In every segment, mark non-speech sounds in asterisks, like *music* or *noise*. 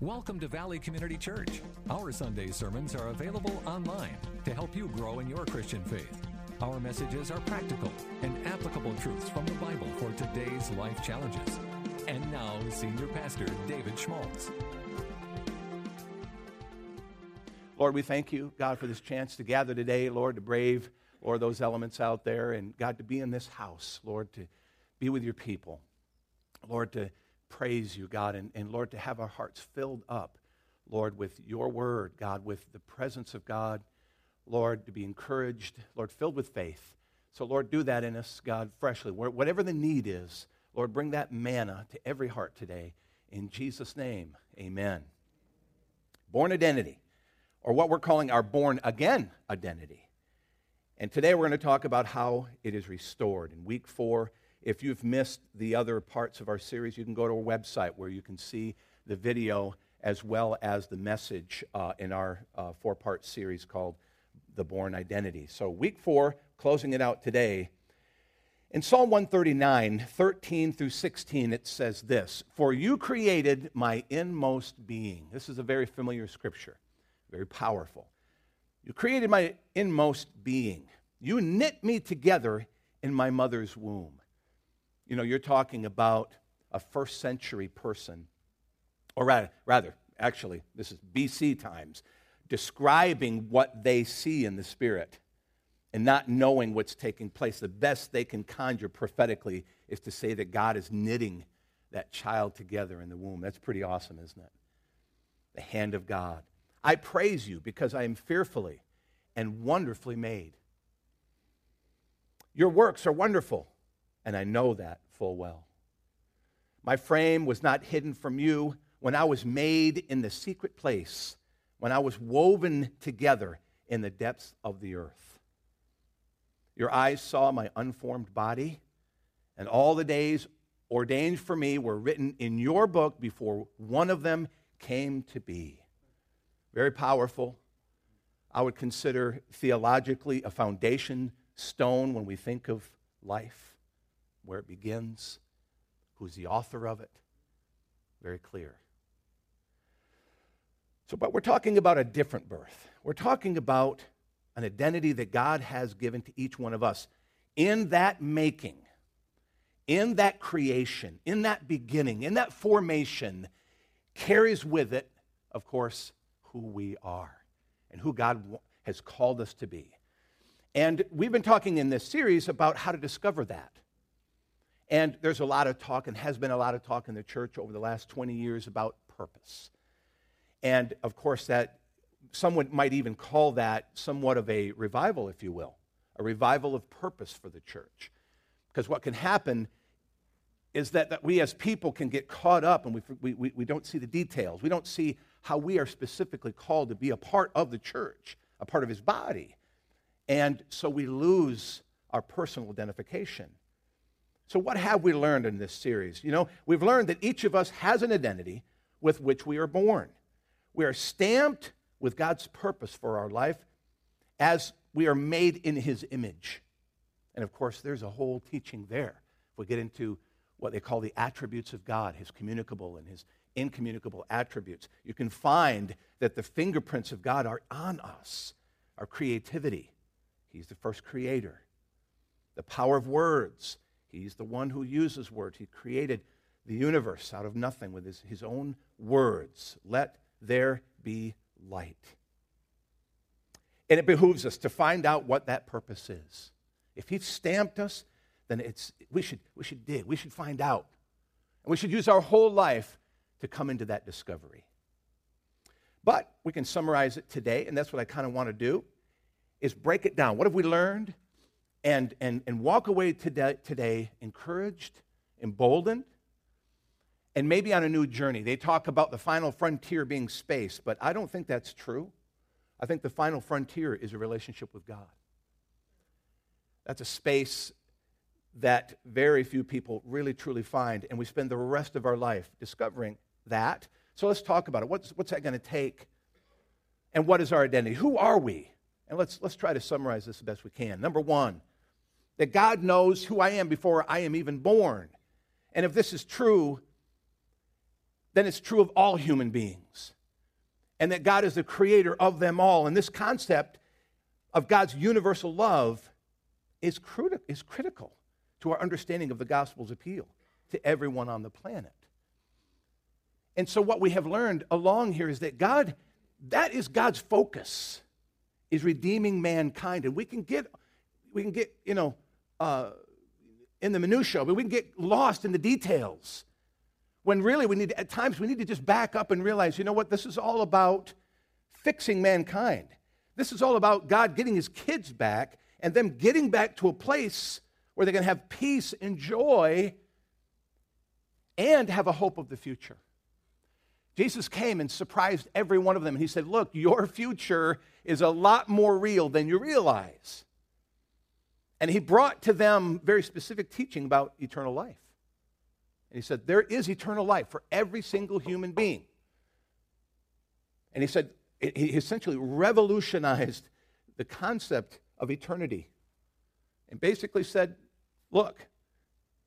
Welcome to Valley Community Church. Our Sunday sermons are available online to help you grow in your Christian faith. Our messages are practical and applicable truths from the Bible for today's life challenges. And now, Senior Pastor David Schmaltz. Lord, we thank you, God, for this chance to gather today, Lord, to brave, Lord, those elements out there, and God, to be in this house, Lord, to be with your people, Lord, to praise you, God, and, and Lord, to have our hearts filled up, Lord, with your word, God, with the presence of God, Lord, to be encouraged, Lord, filled with faith. So, Lord, do that in us, God, freshly. Whatever the need is, Lord, bring that manna to every heart today. In Jesus' name, amen. Born identity, or what we're calling our born again identity. And today we're going to talk about how it is restored. In week four, if you've missed the other parts of our series, you can go to our website where you can see the video as well as the message uh, in our uh, four part series called The Born Identity. So, week four, closing it out today. In Psalm 139, 13 through 16, it says this For you created my inmost being. This is a very familiar scripture, very powerful. You created my inmost being. You knit me together in my mother's womb. You know, you're talking about a first century person, or rather, rather, actually, this is BC times, describing what they see in the Spirit and not knowing what's taking place. The best they can conjure prophetically is to say that God is knitting that child together in the womb. That's pretty awesome, isn't it? The hand of God. I praise you because I am fearfully and wonderfully made. Your works are wonderful and I know that full well. My frame was not hidden from you when I was made in the secret place, when I was woven together in the depths of the earth. Your eyes saw my unformed body, and all the days ordained for me were written in your book before one of them came to be. Very powerful. I would consider theologically a foundation stone when we think of life where it begins, who's the author of it. Very clear. So, but we're talking about a different birth. We're talking about an identity that God has given to each one of us. In that making, in that creation, in that beginning, in that formation, carries with it, of course, who we are and who God has called us to be. And we've been talking in this series about how to discover that. And there's a lot of talk, and has been a lot of talk in the church over the last 20 years about purpose. And of course, that someone might even call that somewhat of a revival, if you will, a revival of purpose for the church. Because what can happen is that, that we as people can get caught up and we, we, we don't see the details. We don't see how we are specifically called to be a part of the church, a part of his body. And so we lose our personal identification. So, what have we learned in this series? You know, we've learned that each of us has an identity with which we are born. We are stamped with God's purpose for our life as we are made in His image. And of course, there's a whole teaching there. If we get into what they call the attributes of God, His communicable and His incommunicable attributes, you can find that the fingerprints of God are on us our creativity. He's the first creator, the power of words He's the one who uses words. He created the universe out of nothing with his, his own words. Let there be light. And it behooves us to find out what that purpose is. If he stamped us, then it's, we, should, we should dig, we should find out. And we should use our whole life to come into that discovery. But we can summarize it today, and that's what I kind of want to do, is break it down. What have we learned? And, and, and walk away today, today encouraged, emboldened, and maybe on a new journey. They talk about the final frontier being space, but I don't think that's true. I think the final frontier is a relationship with God. That's a space that very few people really truly find, and we spend the rest of our life discovering that. So let's talk about it. What's, what's that going to take? And what is our identity? Who are we? And let's, let's try to summarize this the best we can. Number one, that God knows who I am before I am even born. And if this is true, then it's true of all human beings. And that God is the creator of them all. And this concept of God's universal love is, is critical to our understanding of the gospel's appeal to everyone on the planet. And so, what we have learned along here is that God, that is God's focus, is redeeming mankind. And we can get, we can get, you know, uh, in the minutia, but we can get lost in the details. When really we need, at times, we need to just back up and realize, you know what, this is all about fixing mankind. This is all about God getting his kids back and them getting back to a place where they can have peace and joy and have a hope of the future. Jesus came and surprised every one of them. And he said, Look, your future is a lot more real than you realize. And he brought to them very specific teaching about eternal life. And he said, There is eternal life for every single human being. And he said, He essentially revolutionized the concept of eternity and basically said, Look,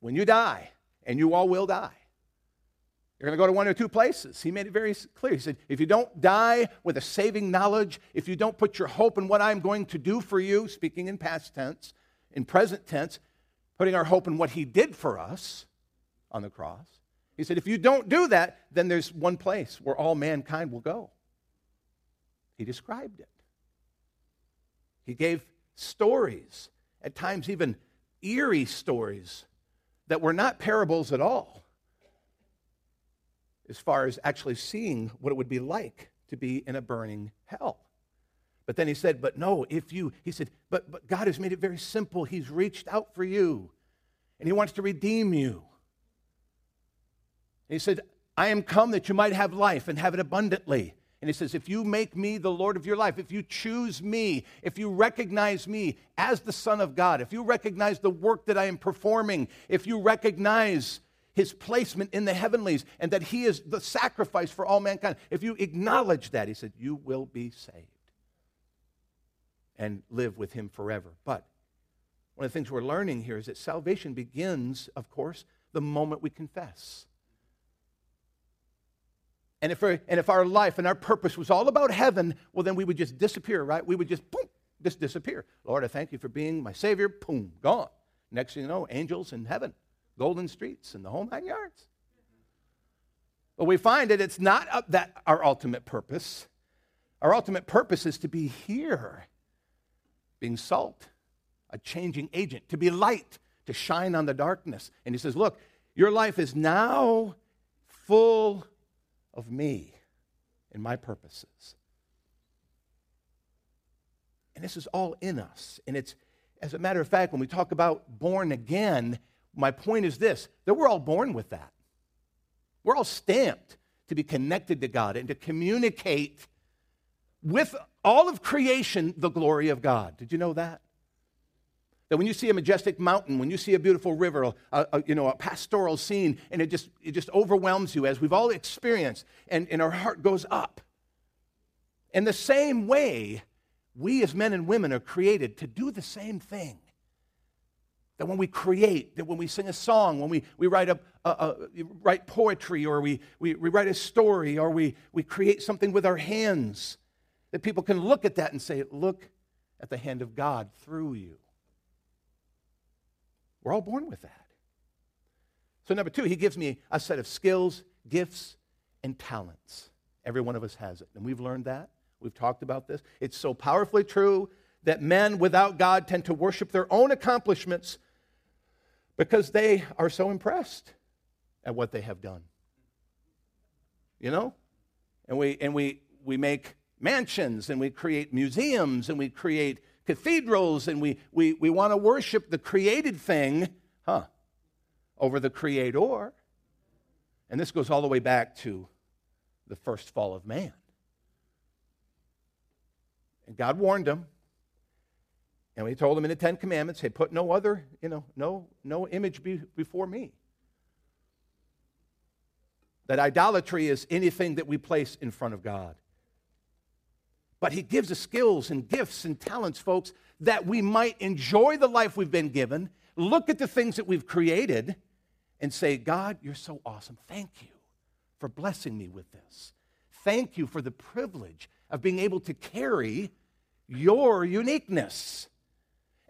when you die, and you all will die, you're going to go to one or two places. He made it very clear. He said, if you don't die with a saving knowledge, if you don't put your hope in what I'm going to do for you, speaking in past tense, in present tense, putting our hope in what he did for us on the cross, he said, if you don't do that, then there's one place where all mankind will go. He described it. He gave stories, at times even eerie stories, that were not parables at all as far as actually seeing what it would be like to be in a burning hell. But then he said, But no, if you, he said, but, but God has made it very simple. He's reached out for you and he wants to redeem you. And he said, I am come that you might have life and have it abundantly. And he says, if you make me the Lord of your life, if you choose me, if you recognize me as the Son of God, if you recognize the work that I am performing, if you recognize his placement in the heavenlies and that he is the sacrifice for all mankind. If you acknowledge that, he said, you will be saved and live with him forever. But one of the things we're learning here is that salvation begins, of course, the moment we confess. And if, and if our life and our purpose was all about heaven, well, then we would just disappear, right? We would just, boom, just disappear. Lord, I thank you for being my Savior, boom, gone. Next thing you know, angels in heaven golden streets and the whole nine yards. But we find that it's not uh, that our ultimate purpose. Our ultimate purpose is to be here, being salt, a changing agent, to be light, to shine on the darkness. And he says, Look, your life is now full of me and my purposes. And this is all in us. And it's, as a matter of fact, when we talk about born again, my point is this that we're all born with that. We're all stamped to be connected to God and to communicate with all of creation the glory of God. Did you know that? That when you see a majestic mountain, when you see a beautiful river, a, a, you know, a pastoral scene, and it just, it just overwhelms you, as we've all experienced, and, and our heart goes up. In the same way, we as men and women are created to do the same thing. That when we create, that when we sing a song, when we, we write, a, a, a, write poetry or we, we, we write a story or we, we create something with our hands, that people can look at that and say, Look at the hand of God through you. We're all born with that. So, number two, he gives me a set of skills, gifts, and talents. Every one of us has it. And we've learned that. We've talked about this. It's so powerfully true that men without God tend to worship their own accomplishments because they are so impressed at what they have done. You know? And we, and we, we make mansions and we create museums and we create cathedrals and we, we, we want to worship the created thing, huh, over the creator. And this goes all the way back to the first fall of man. And God warned them and we told them in the Ten Commandments, hey, put no other, you know, no, no image be, before me. That idolatry is anything that we place in front of God. But he gives us skills and gifts and talents, folks, that we might enjoy the life we've been given, look at the things that we've created, and say, God, you're so awesome. Thank you for blessing me with this. Thank you for the privilege of being able to carry your uniqueness.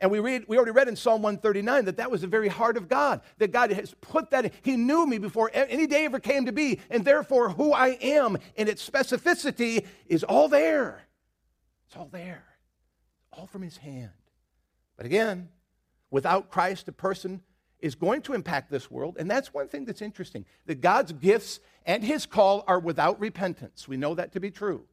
And we, read, we already read in Psalm 139 that that was the very heart of God, that God has put that in. He knew me before any day ever came to be, and therefore who I am in its specificity is all there. It's all there, all from His hand. But again, without Christ, a person is going to impact this world. And that's one thing that's interesting that God's gifts and His call are without repentance. We know that to be true.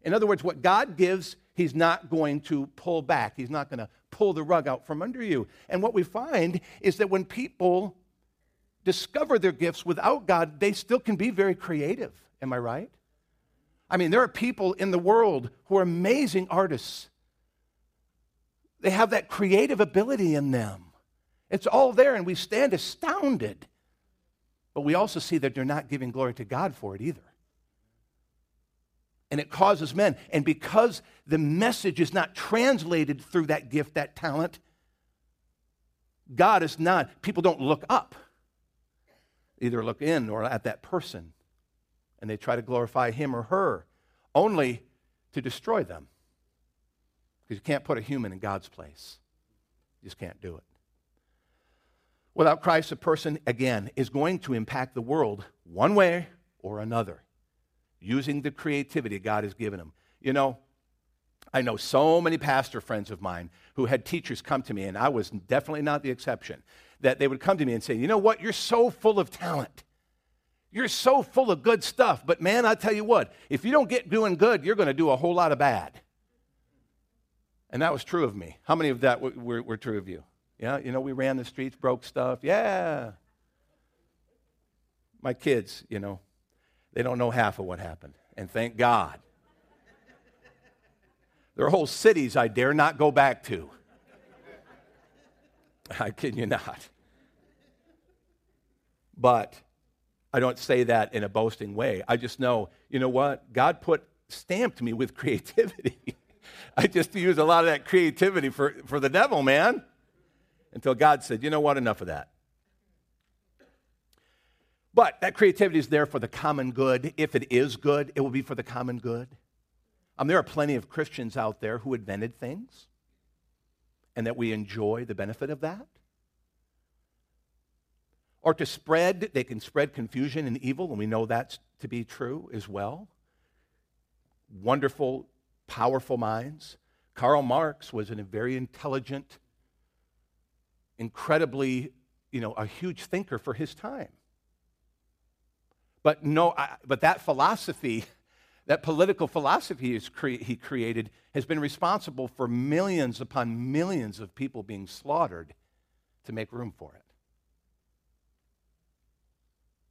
In other words, what God gives, He's not going to pull back. He's not going to pull the rug out from under you. And what we find is that when people discover their gifts without God, they still can be very creative. Am I right? I mean, there are people in the world who are amazing artists. They have that creative ability in them. It's all there, and we stand astounded. But we also see that they're not giving glory to God for it either and it causes men. And because the message is not translated through that gift, that talent, God is not, people don't look up, either look in or at that person, and they try to glorify him or her, only to destroy them. Because you can't put a human in God's place. You just can't do it. Without Christ, a person, again, is going to impact the world one way or another using the creativity God has given them. You know, I know so many pastor friends of mine who had teachers come to me, and I was definitely not the exception, that they would come to me and say, You know what? You're so full of talent. You're so full of good stuff. But man, I tell you what, if you don't get doing good, you're going to do a whole lot of bad. And that was true of me. How many of that were, were, were true of you? Yeah, you know, we ran the streets, broke stuff. Yeah. My kids, you know, they don't know half of what happened. And thank God. There are whole cities I dare not go back to. *laughs* I kid you not. But I don't say that in a boasting way. I just know, you know what? God put stamped me with *laughs* creativity. I just use a lot of that creativity for, for the devil, man. Until God said, you know what? Enough of that. But that creativity is there for the common good. If it is good, it will be for the common good. Um, there are plenty of Christians out there who invented things and that we enjoy the benefit of that. Or to spread, they can spread confusion and evil, and we know that's to be true as well. Wonderful, powerful minds. Karl Marx was a very intelligent, incredibly, you know, a huge thinker for his time. But no, I, but that philosophy, *laughs* that political philosophy cre- he created, has been responsible for millions upon millions of people being slaughtered to make room for it.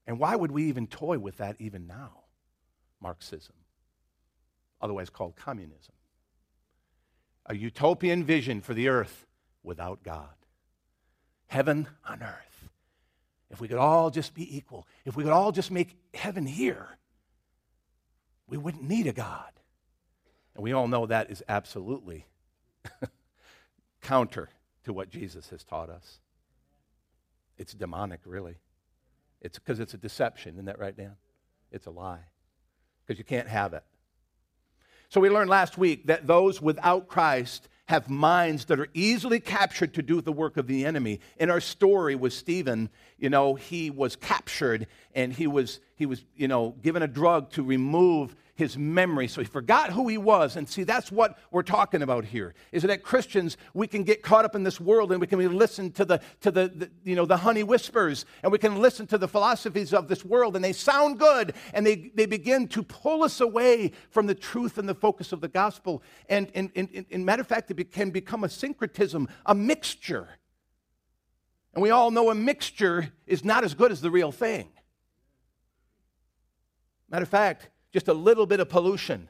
And why would we even toy with that even now? Marxism, otherwise called communism. A utopian vision for the earth without God. Heaven on earth. If we could all just be equal, if we could all just make heaven here, we wouldn't need a God. And we all know that is absolutely *laughs* counter to what Jesus has taught us. It's demonic, really. It's because it's a deception, isn't that right, Dan? It's a lie. Because you can't have it. So we learned last week that those without Christ have minds that are easily captured to do the work of the enemy. In our story with Stephen, you know, he was captured and he was, he was, you know, given a drug to remove his memory. So he forgot who he was. And see, that's what we're talking about here. Is that Christians, we can get caught up in this world and we can listen to the, to the, the, you know, the honey whispers and we can listen to the philosophies of this world and they sound good and they, they begin to pull us away from the truth and the focus of the gospel. And in, in, in matter of fact, it can become a syncretism, a mixture. And we all know a mixture is not as good as the real thing. Matter of fact, just a little bit of pollution,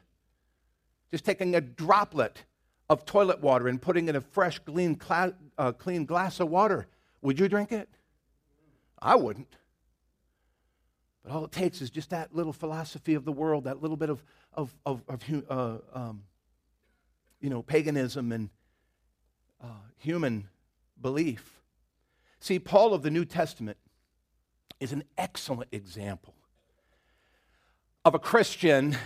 just taking a droplet of toilet water and putting in a fresh, clean, cla- uh, clean glass of water, would you drink it? I wouldn't. But all it takes is just that little philosophy of the world, that little bit of, of, of, of uh, um, you know, paganism and uh, human belief. See, Paul of the New Testament is an excellent example of a Christian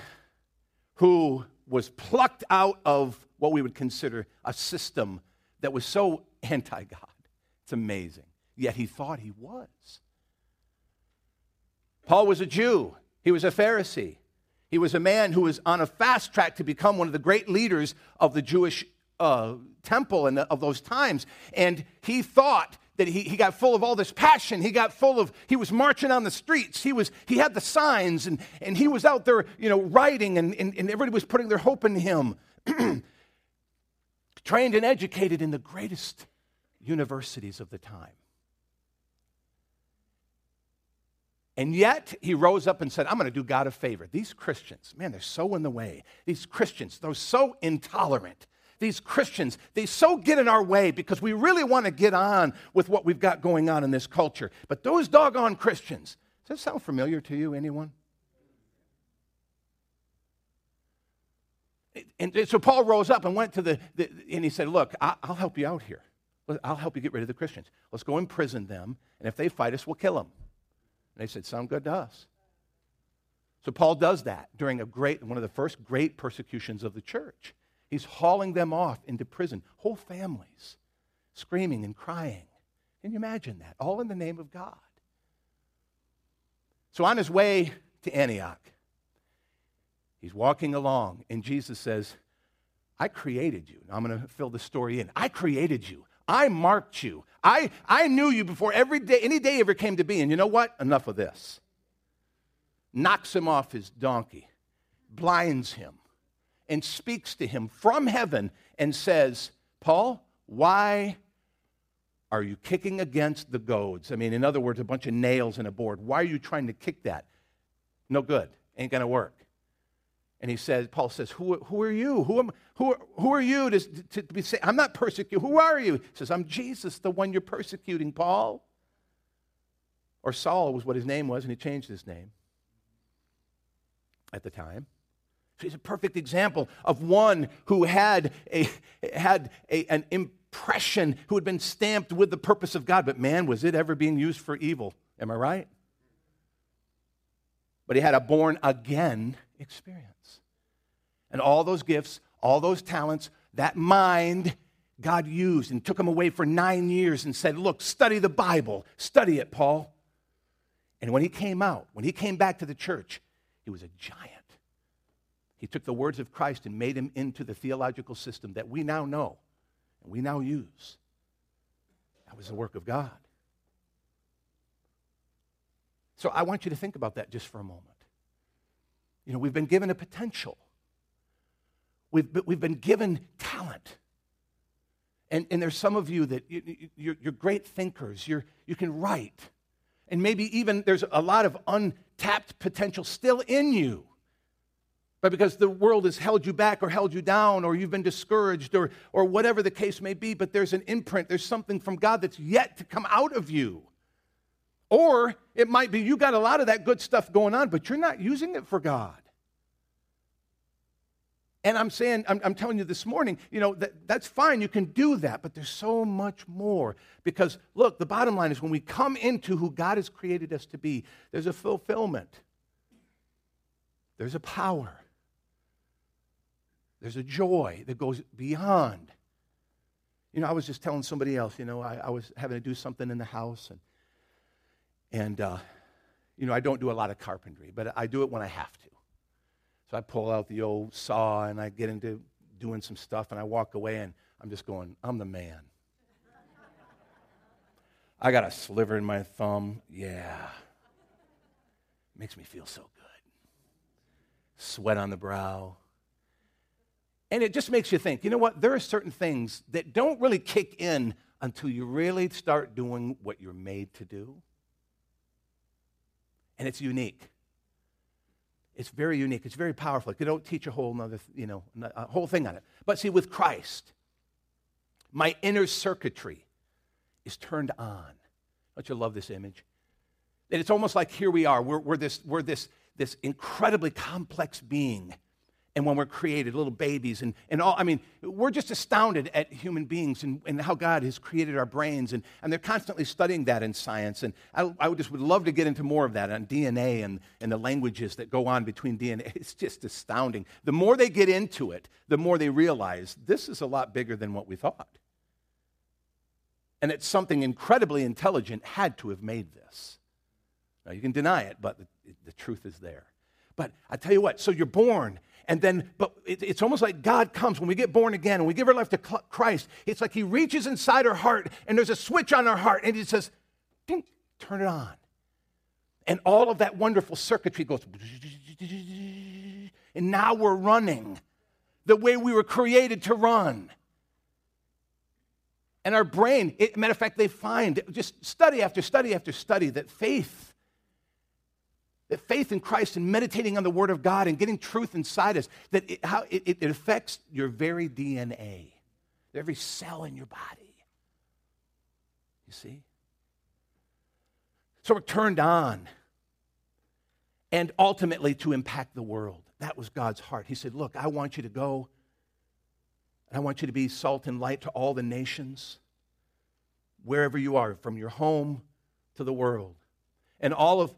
who was plucked out of what we would consider a system that was so anti God. It's amazing. Yet he thought he was. Paul was a Jew, he was a Pharisee. He was a man who was on a fast track to become one of the great leaders of the Jewish uh, temple and of those times. And he thought that he, he got full of all this passion. He got full of, he was marching on the streets. He, was, he had the signs and, and he was out there, you know, writing and, and, and everybody was putting their hope in him. *clears throat* Trained and educated in the greatest universities of the time. And yet, he rose up and said, I'm going to do God a favor. These Christians, man, they're so in the way. These Christians, they're so intolerant. These Christians, they so get in our way because we really want to get on with what we've got going on in this culture. But those doggone Christians, does that sound familiar to you, anyone? And so Paul rose up and went to the, the and he said, Look, I'll help you out here. I'll help you get rid of the Christians. Let's go imprison them, and if they fight us, we'll kill them. And they said, Sound good to us. So Paul does that during a great, one of the first great persecutions of the church. He's hauling them off into prison, whole families screaming and crying. Can you imagine that? All in the name of God. So on his way to Antioch, he's walking along, and Jesus says, I created you. Now I'm going to fill the story in. I created you. I marked you. I, I knew you before every day, any day ever came to be. And you know what? Enough of this. Knocks him off his donkey, blinds him, and speaks to him from heaven and says, Paul, why are you kicking against the goads? I mean, in other words, a bunch of nails in a board. Why are you trying to kick that? No good. Ain't going to work. And he says, Paul says, Who, who are you? Who, am, who, who are you to, to, be saying, I'm not persecuting. Who are you? He says, I'm Jesus, the one you're persecuting, Paul. Or Saul was what his name was, and he changed his name at the time. He's a perfect example of one who had, a, had a, an impression, who had been stamped with the purpose of God. But man, was it ever being used for evil? Am I right? But he had a born again experience. And all those gifts, all those talents, that mind, God used and took him away for nine years and said, Look, study the Bible. Study it, Paul. And when he came out, when he came back to the church, he was a giant. He took the words of Christ and made him into the theological system that we now know and we now use. That was the work of God. So I want you to think about that just for a moment. You know, we've been given a potential. We've, we've been given talent. And, and there's some of you that you, you're, you're great thinkers. You're, you can write. And maybe even there's a lot of untapped potential still in you. But because the world has held you back or held you down or you've been discouraged or, or whatever the case may be, but there's an imprint, there's something from God that's yet to come out of you. Or it might be you got a lot of that good stuff going on, but you're not using it for God. And I'm saying, I'm, I'm, telling you this morning, you know, that, that's fine. You can do that, but there's so much more. Because, look, the bottom line is when we come into who God has created us to be, there's a fulfillment, there's a power, there's a joy that goes beyond. You know, I was just telling somebody else, you know, I, I was having to do something in the house, and, and uh, you know, I don't do a lot of carpentry, but I do it when I have to. So I pull out the old saw and I get into doing some stuff and I walk away and I'm just going, I'm the man. I got a sliver in my thumb. Yeah. Makes me feel so good. Sweat on the brow. And it just makes you think, you know what? There are certain things that don't really kick in until you really start doing what you're made to do. And it's unique. It's very unique. It's very powerful. You don't teach a whole another, you know, a whole thing on it. But see, with Christ, my inner circuitry is turned on. Don't you love this image? And it's almost like here we are. We're, we're, this, we're this, this incredibly complex being. And when we're created, little babies, and, and all. I mean, we're just astounded at human beings and, and how God has created our brains. And, and they're constantly studying that in science. And I, I just would love to get into more of that on DNA and, and the languages that go on between DNA. *laughs* It's just astounding. The more they get into it, the more they realize this is a lot bigger than what we thought. And that something incredibly intelligent had to have made this. Now, you can deny it, but the, the truth is there. But I tell you what, so you're born, and then, but it, it's almost like God comes when we get born again and we give our life to Christ. It's like He reaches inside our heart and there's a switch on our heart and He says, Ding, turn it on. And all of that wonderful circuitry goes, and now we're running the way we were created to run. And our brain, it, matter of fact, they find just study after study after study that faith faith in Christ and meditating on the Word of God and getting truth inside us, that it, how it, it affects your very DNA, every cell in your body. You see? So we're turned on and ultimately to impact the world. That was God's heart. He said, Look, I want you to go and I want you to be salt and light to all the nations, wherever you are, from your home to the world. And all of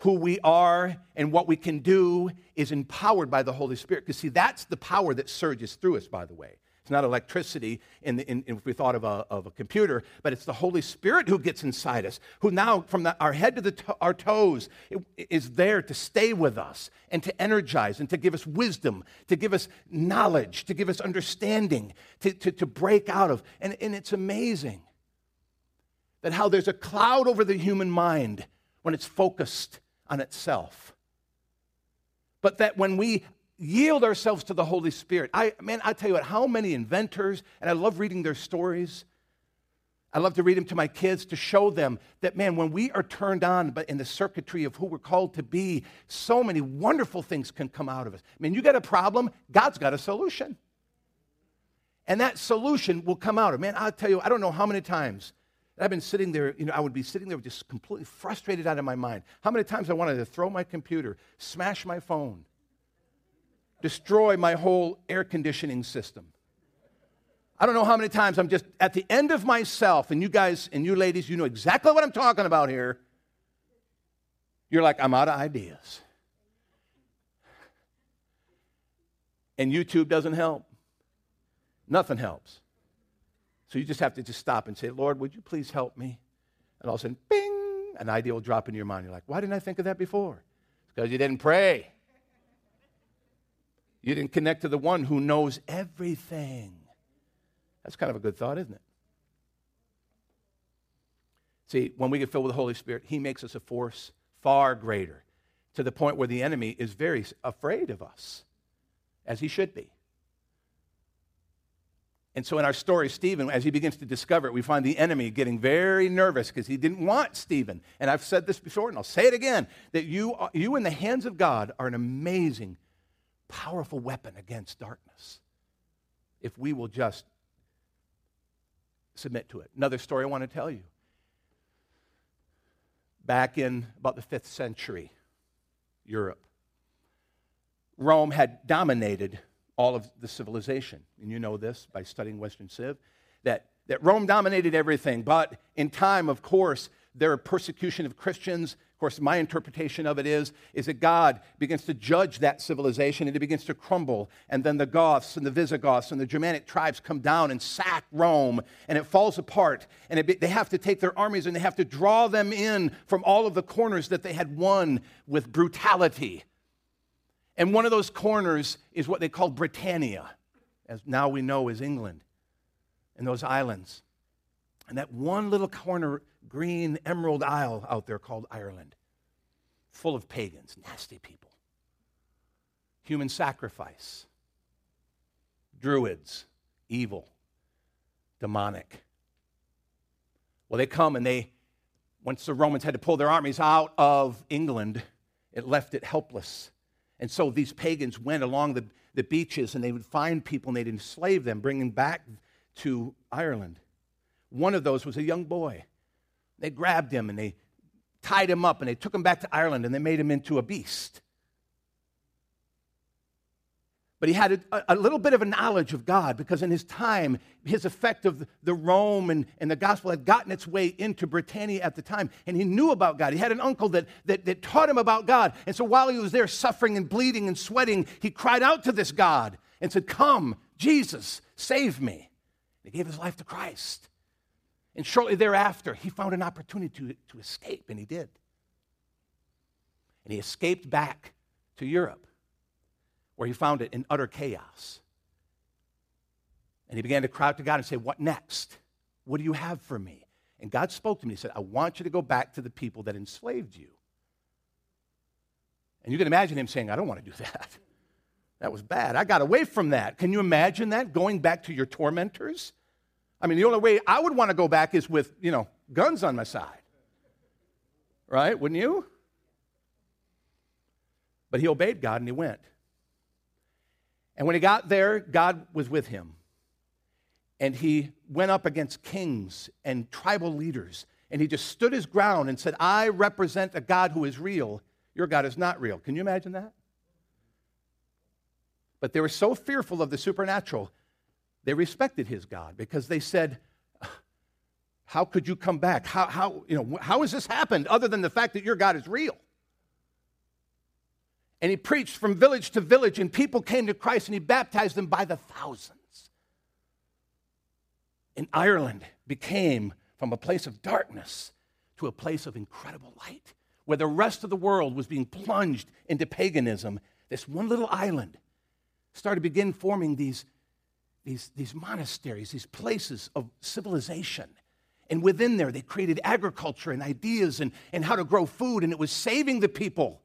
who we are and what we can do is empowered by the Holy Spirit. Because, see, that's the power that surges through us, by the way. It's not electricity in, the, in, in if we thought of a, of a computer, but it's the Holy Spirit who gets inside us, who now, from the, our head to, to our toes, it, is there to stay with us and to energize and to give us wisdom, to give us knowledge, to give us understanding, to, to, to break out of. And, and it's amazing that how there's a cloud over the human mind when it's focused on itself. But that when we yield ourselves to the Holy Spirit, I man, I tell you what, how many inventors, and I love reading their stories. I love to read them to my kids to show them that, man, when we are turned on but in the circuitry of who we're called to be, so many wonderful things can come out of us. I mean, you got a problem, God's got a solution. And that solution will come out of. Man, I'll tell you, I don't know how many times I've been sitting there, you know, I would be sitting there just completely frustrated out of my mind. How many times I wanted to throw my computer, smash my phone, destroy my whole air conditioning system. I don't know how many times I'm just at the end of myself, and you guys and you ladies, you know exactly what I'm talking about here. You're like, I'm out of ideas. And YouTube doesn't help. Nothing helps. So you just have to just stop and say, Lord, would you please help me? And all of a sudden, bing, an idea will drop into your mind. You're like, why didn't I think of that before? Because you didn't pray. You didn't connect to the one who knows everything. That's kind of a good thought, isn't it? See, when we get filled with the Holy Spirit, He makes us a force far greater to the point where the enemy is very afraid of us, as he should be. And so in our story, Stephen, as he begins to discover it, we find the enemy getting very nervous because he didn't want Stephen. And I've said this before, and I'll say it again that you, you in the hands of God are an amazing, powerful weapon against darkness if we will just submit to it. Another story I want to tell you. Back in about the fifth century, Europe, Rome had dominated all of the civilization. And you know this by studying Western Civ, that, that Rome dominated everything. But in time, of course, their persecution of Christians. Of course, my interpretation of it is, is that God begins to judge that civilization and it begins to crumble. And then the Goths and the Visigoths and the Germanic tribes come down and sack Rome and it falls apart. And it, they have to take their armies and they have to draw them in from all of the corners that they had won with brutality. And one of those corners is what they called Britannia, as now we know is England, and those islands. And that one little corner, green emerald isle out there called Ireland, full of pagans, nasty people, human sacrifice, druids, evil, demonic. Well, they come and they, once the Romans had to pull their armies out of England, it left it helpless and so these pagans went along the, the beaches and they would find people and they'd enslave them, bring them back to Ireland. One of those was a young boy. They grabbed him and they tied him up and they took him back to Ireland and they made him into a beast. But he had a, a, little bit of a knowledge of God because in his time, his effect of the Rome and, and the gospel had gotten its way into Britannia at the time. And he knew about God. He had an uncle that, that, that taught him about God. And so while he was there suffering and bleeding and sweating, he cried out to this God and said, Come, Jesus, save me. He gave his life to Christ. And shortly thereafter, he found an opportunity to, to escape, and he did. And he escaped back to Europe where he found it in utter chaos. And he began to cry out to God and say, What next? What do you have for me? And God spoke to me. He said, I want you to go back to the people that enslaved you. And you can imagine him saying, I don't want to do *laughs* that. That was bad. I got away from that. Can you imagine that? Going back to your tormentors? I mean, the only way I would want to go back is with, you know, guns on my side. Right? Wouldn't you? But he obeyed God and he went. And when he got there, God was with him. And he went up against kings and tribal leaders. And he just stood his ground and said, I represent a God who is real. Your God is not real. Can you imagine that? But they were so fearful of the supernatural, they respected his God because they said, How could you come back? How, how, you know, how has this happened other than the fact that your God is real? And he preached from village to village, and people came to Christ, and he baptized them by the thousands. And Ireland became from a place of darkness to a place of incredible light, where the rest of the world was being plunged into paganism. This one little island started to begin forming these, these, these monasteries, these places of civilization. And within there, they created agriculture and ideas and, and how to grow food, and it was saving the people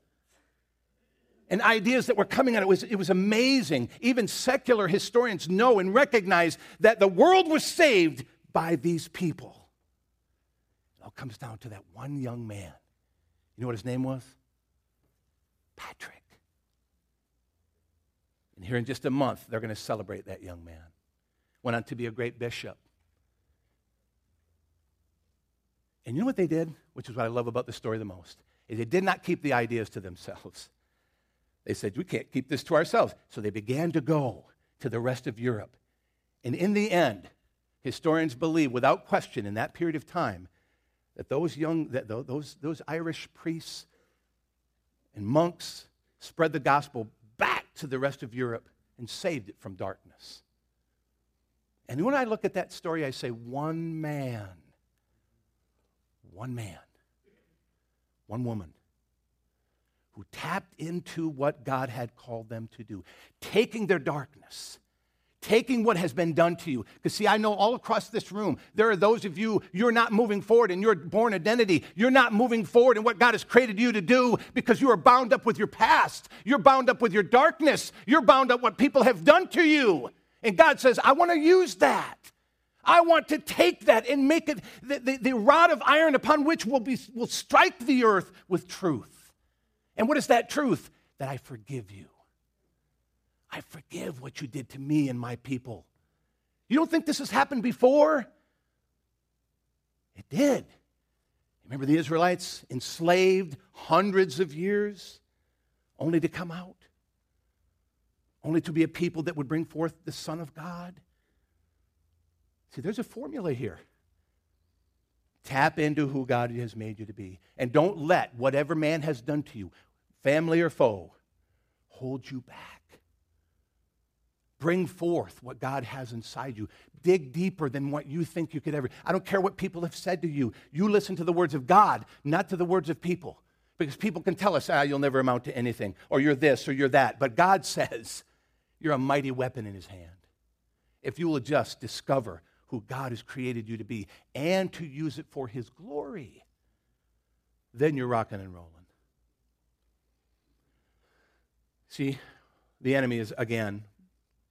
and ideas that were coming out. It was, it was amazing. Even secular historians know and recognize that the world was saved by these people. It all comes down to that one young man. You know what his name was? Patrick. And here in just a month, they're going to celebrate that young man. Went on to be a great bishop. And you know what they did, which is what I love about the story the most, is they did not keep the ideas to themselves. They said, We can't keep this to ourselves. So they began to go to the rest of Europe. And in the end, historians believe, without question, in that period of time, that those young, that those, those Irish priests and monks spread the gospel back to the rest of Europe and saved it from darkness. And when I look at that story, I say, one man, one man, one woman who tapped into what God had called them to do, taking their darkness, taking what has been done to you. Because, see, I know all across this room, there are those of you, you're not moving forward in your born identity. You're not moving forward in what God has created you to do because you are bound up with your past. You're bound up with your darkness. You're bound up what people have done to you. And God says, I want to use that. I want to take that and make it the, the, the rod of iron upon which will, be, will strike the earth with truth. And what is that truth? That I forgive you. I forgive what you did to me and my people. You don't think this has happened before? It did. Remember the Israelites enslaved hundreds of years only to come out, only to be a people that would bring forth the Son of God? See, there's a formula here. Tap into who God has made you to be. And don't let whatever man has done to you, family or foe, hold you back. Bring forth what God has inside you. Dig deeper than what you think you could ever. I don't care what people have said to you. You listen to the words of God, not to the words of people. Because people can tell us, ah, you'll never amount to anything, or you're this, or you're that. But God *laughs* says, you're a mighty weapon in His hand. If you will just discover who God has created you to be and to use it for His glory, then you're rocking and rolling. See, the enemy is, again,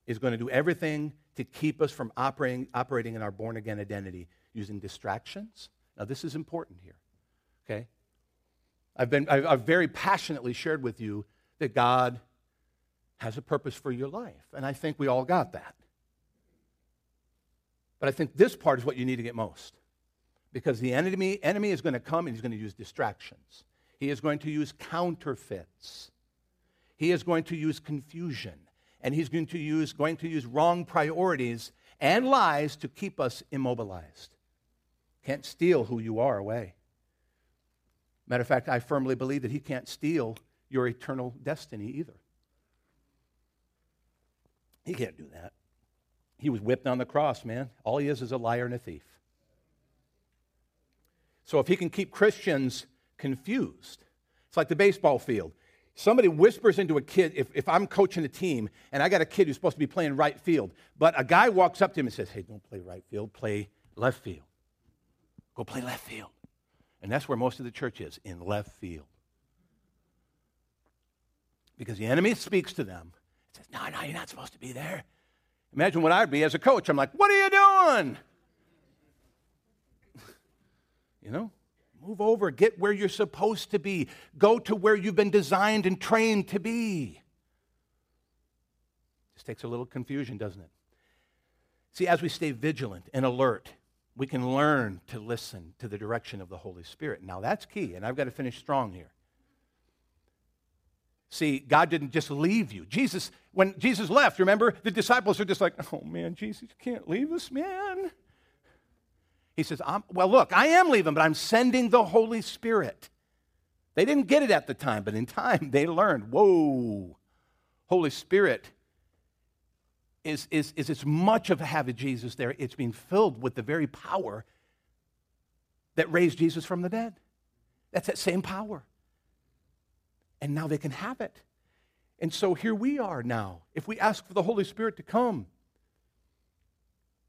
is going to do everything to keep us from operating, operating in our born again identity using distractions. Now, this is important here, okay? I've, been, I've, I've very passionately shared with you that God has a purpose for your life, and I think we all got that. But I think this part is what you need to get most. Because the enemy, enemy is going to come and he's going to use distractions. He is going to use counterfeits. He is going to use confusion. and he's going to use, going to use wrong priorities and lies to keep us immobilized. Can't steal who you are away. Matter of fact, I firmly believe that he can't steal your eternal destiny either. He can't do that. He was whipped on the cross, man. All he is is a liar and a thief. So if he can keep Christians confused, it's like the baseball field. Somebody whispers into a kid, if, if I'm coaching a team and I got a kid who's supposed to be playing right field, but a guy walks up to him and says, Hey, don't play right field, play left field. Go play left field. And that's where most of the church is, in left field. Because the enemy speaks to them. Says, No, no, you're not supposed to be there. Imagine what I'd be as a coach. I'm like, What are you doing? *laughs* you know? Move over, get where you're supposed to be, go to where you've been designed and trained to be. Just takes a little confusion, doesn't it? See, as we stay vigilant and alert, we can learn to listen to the direction of the Holy Spirit. Now, that's key, and I've got to finish strong here. See, God didn't just leave you. Jesus, when Jesus left, remember, the disciples are just like, oh man, Jesus, you can't leave us, man. He says, Well, look, I am leaving, but I'm sending the Holy Spirit. They didn't get it at the time, but in time they learned whoa, Holy Spirit is, is, is as much of habit Jesus there, it's being filled with the very power that raised Jesus from the dead. That's that same power. And now they can have it. And so here we are now. If we ask for the Holy Spirit to come,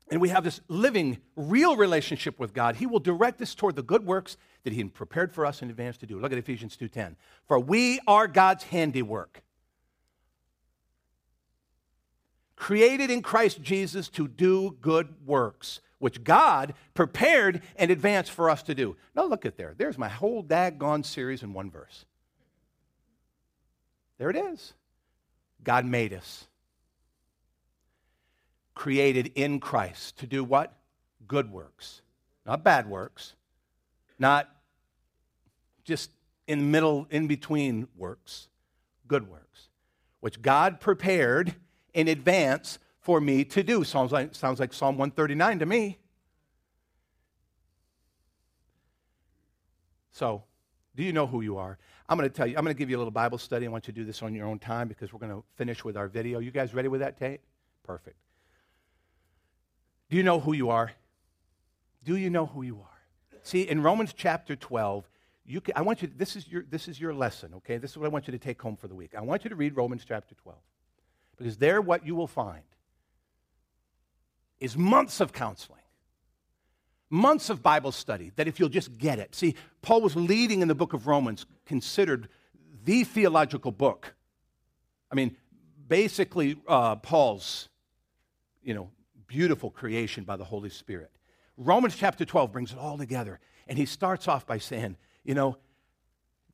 and we have this living, real relationship with God, He will direct us toward the good works that He prepared for us in advance to do. Look at Ephesians 2:10. For we are God's handiwork, created in Christ Jesus to do good works, which God prepared in advance for us to do. Now look at there. There's my whole daggone series in one verse. There it is. God made us created in Christ to do what? Good works, not bad works, not just in the middle, in between works, good works, which God prepared in advance for me to do. Sounds like, sounds like Psalm 139 to me. So, do you know who you are? I'm going to tell you, I'm going to give you a little Bible study. I want you to do this on your own time because we're going to finish with our video. You guys ready with that, Tate? Perfect. Do you know who you are? Do you know who you are? See, in Romans chapter 12, you can, I want you, this is, your, this is your lesson, okay? This is what I want you to take home for the week. I want you to read Romans chapter 12. Because there, what you will find is months of counseling, months of Bible study, that if you'll just get it. See, Paul was leading in the book of Romans, considered the theological book. I mean, basically, uh, Paul's, you know, beautiful creation by the Holy Spirit. Romans chapter 12 brings it all together. And he starts off by saying, you know,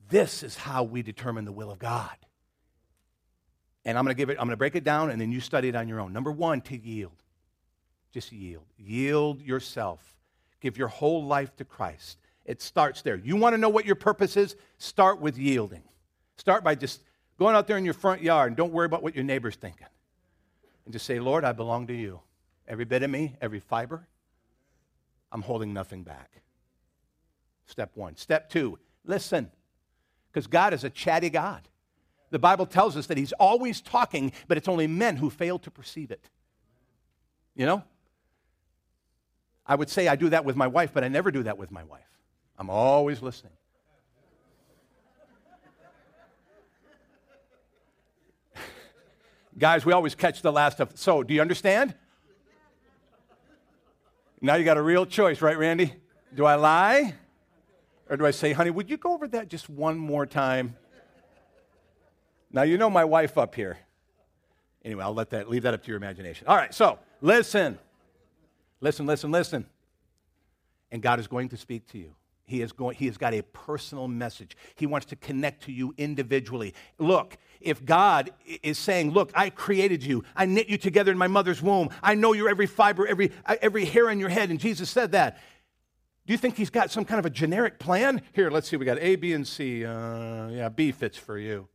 this is how we determine the will of God. And I'm going to give it, I'm going to break it down and then you study it on your own. Number one, to yield. Just yield. Yield yourself. Give your whole life to Christ. It starts there. You want to know what your purpose is? Start with yielding. Start by just going out there in your front yard and don't worry about what your neighbor's thinking. And just say, Lord, I belong to you. Every bit of me, every fiber, I'm holding nothing back. Step one. Step two, listen, because God is a chatty God. The Bible tells us that He's always talking, but it's only men who fail to perceive it. You know? I would say I do that with my wife, but I never do that with my wife. I'm always listening. *laughs* Guys, we always catch the last of. So, do you understand? Now you got a real choice, right, Randy? Do I lie? Or do I say, honey, would you go over that just one more time? Now you know my wife up here. Anyway, I'll let that leave that up to your imagination. All right, so listen. Listen, listen, listen. And God is going to speak to you. He, is going, he has got a personal message. He wants to connect to you individually. Look, if God is saying, Look, I created you, I knit you together in my mother's womb, I know your every fiber, every, every hair on your head, and Jesus said that. Do you think he's got some kind of a generic plan? Here, let's see, we got A, B, and C. Uh, yeah, B fits for you.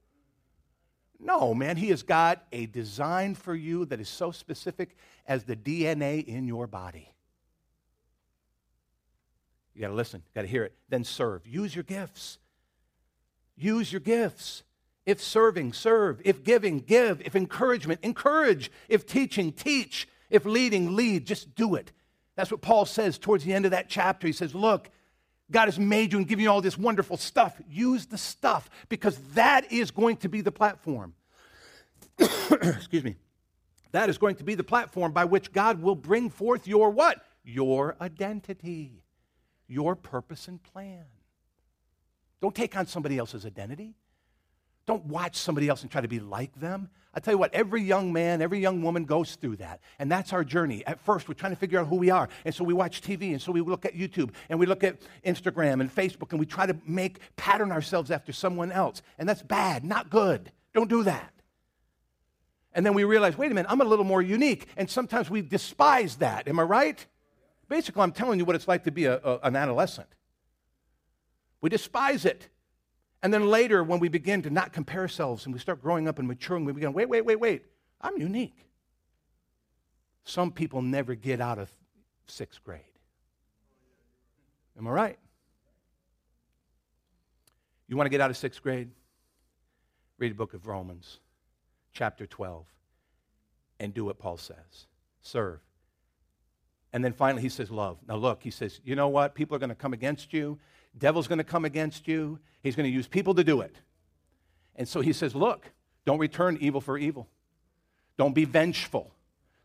No, man, He has got a design for you that is so specific as the DNA in your body. You got to listen, you got to hear it. Then serve. Use your gifts. Use your gifts. If serving, serve. If giving, give. If encouragement, encourage. If teaching, teach. If leading, lead. Just do it. That's what Paul says towards the end of that chapter. He says, Look, God has made you and given you all this wonderful stuff. Use the stuff because that is going to be the platform. *coughs* Excuse me. That is going to be the platform by which God will bring forth your what? Your identity, your purpose and plan. Don't take on somebody else's identity. Don't watch somebody else and try to be like them. I tell you what, every young man, every young woman goes through that. And that's our journey. At first, we're trying to figure out who we are. And so we watch TV, and so we look at YouTube, and we look at Instagram and Facebook, and we try to make, pattern ourselves after someone else. And that's bad, not good. Don't do that. And then we realize, wait a minute, I'm a little more unique. And sometimes we despise that. Am I right? Basically, I'm telling you what it's like to be a, a, an adolescent. We despise it. And then later, when we begin to not compare ourselves and we start growing up and maturing, we begin, wait, wait, wait, wait, I'm unique. Some people never get out of sixth grade. Am I right? You want to get out of sixth grade? Read the book of Romans, chapter 12, and do what Paul says serve. And then finally, he says, love. Now, look, he says, you know what? People are going to come against you. Devil's going to come against you. He's going to use people to do it. And so he says, Look, don't return evil for evil. Don't be vengeful.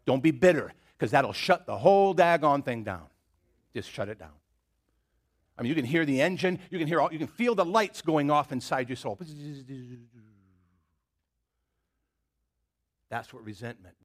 Don't be bitter, because that'll shut the whole daggone thing down. Just shut it down. I mean, you can hear the engine, you can hear all, you can feel the lights going off inside your soul. That's what resentment